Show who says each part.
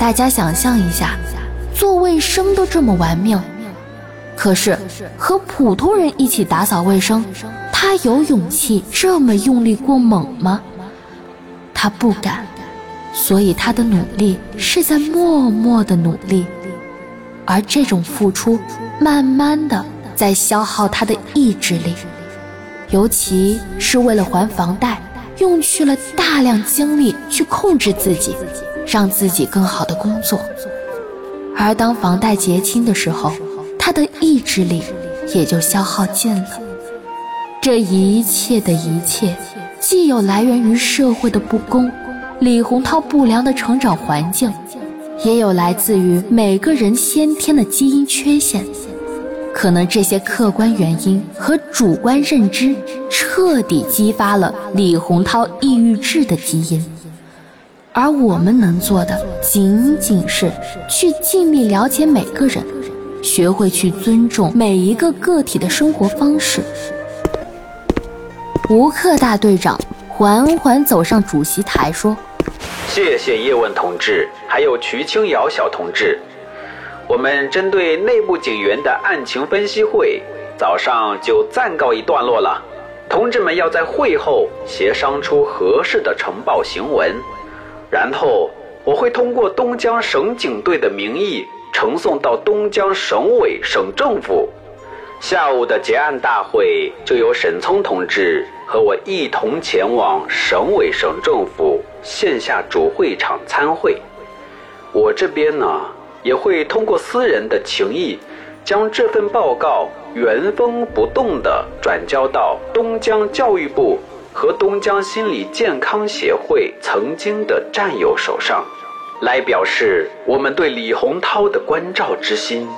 Speaker 1: 大家想象一下，做卫生都这么玩命，可是和普通人一起打扫卫生，他有勇气这么用力过猛吗？他不敢，所以他的努力是在默默的努力，而这种付出，慢慢的在消耗他的意志力，尤其是为了还房贷。用去了大量精力去控制自己，让自己更好的工作，而当房贷结清的时候，他的意志力也就消耗尽了。这一切的一切，既有来源于社会的不公，李洪涛不良的成长环境，也有来自于每个人先天的基因缺陷。可能这些客观原因和主观认知彻底激发了李洪涛抑郁质的基因，而我们能做的仅仅是去尽力了解每个人，学会去尊重每一个个体的生活方式。吴克大队长缓缓走上主席台说：“
Speaker 2: 谢谢叶问同志，还有瞿清瑶小同志。”我们针对内部警员的案情分析会，早上就暂告一段落了。同志们要在会后协商出合适的呈报行文，然后我会通过东江省警队的名义呈送到东江省委省政府。下午的结案大会就由沈聪同志和我一同前往省委省政府线下主会场参会。我这边呢？也会通过私人的情谊，将这份报告原封不动地转交到东江教育部和东江心理健康协会曾经的战友手上，来表示我们对李洪涛的关照之心。